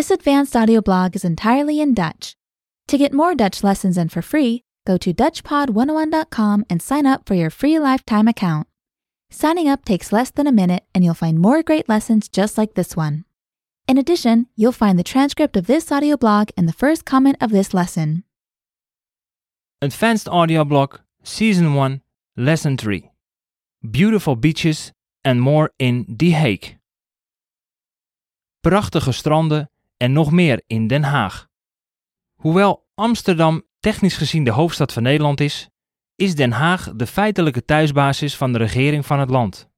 This advanced audio blog is entirely in Dutch. To get more Dutch lessons and for free, go to DutchPod101.com and sign up for your free lifetime account. Signing up takes less than a minute and you'll find more great lessons just like this one. In addition, you'll find the transcript of this audio blog and the first comment of this lesson. Advanced Audio Blog, Season 1, Lesson 3 Beautiful Beaches and More in The Hague. Prachtige stranden en nog meer in Den Haag. Hoewel Amsterdam technisch gezien de hoofdstad van Nederland is, is Den Haag de feitelijke thuisbasis van de regering van het land.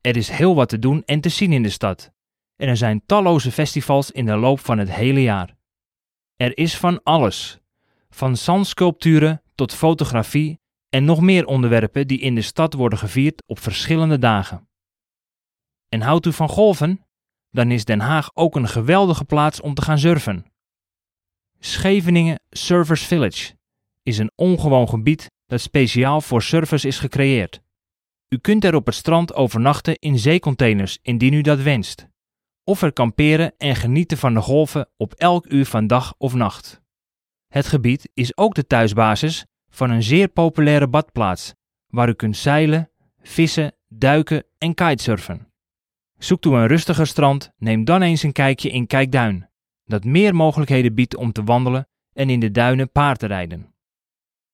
Er is heel wat te doen en te zien in de stad, en er zijn talloze festivals in de loop van het hele jaar. Er is van alles, van zandsculpturen tot fotografie en nog meer onderwerpen die in de stad worden gevierd op verschillende dagen. En houdt u van golven? Dan is Den Haag ook een geweldige plaats om te gaan surfen. Scheveningen Surfers Village is een ongewoon gebied dat speciaal voor surfers is gecreëerd. U kunt er op het strand overnachten in zeecontainers indien u dat wenst, of er kamperen en genieten van de golven op elk uur van dag of nacht. Het gebied is ook de thuisbasis van een zeer populaire badplaats waar u kunt zeilen, vissen, duiken en kitesurfen. Zoekt u een rustiger strand, neem dan eens een kijkje in Kijkduin, dat meer mogelijkheden biedt om te wandelen en in de duinen paard te rijden.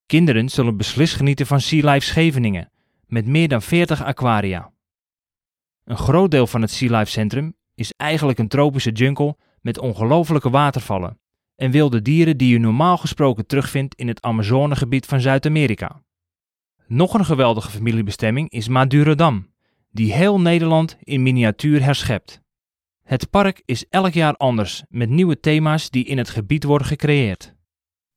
Kinderen zullen beslist genieten van Sea Life Scheveningen, met meer dan 40 aquaria. Een groot deel van het Sea Life Centrum is eigenlijk een tropische jungle met ongelofelijke watervallen en wilde dieren die je normaal gesproken terugvindt in het Amazonegebied van Zuid-Amerika. Nog een geweldige familiebestemming is Madurodam, die heel Nederland in miniatuur herschept. Het park is elk jaar anders, met nieuwe thema's die in het gebied worden gecreëerd.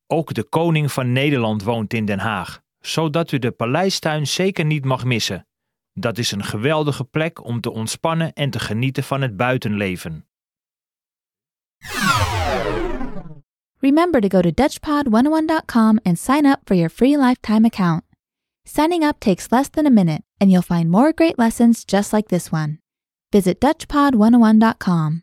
Ook de koning van Nederland woont in Den Haag, zodat u de paleistuin zeker niet mag missen. Dat is een geweldige plek om te ontspannen en te genieten van het buitenleven. Remember to go to DutchPod101.com and sign up for your free lifetime account. Signing up takes less than a minute and you'll find more great lessons just like this one. Visit DutchPod101.com.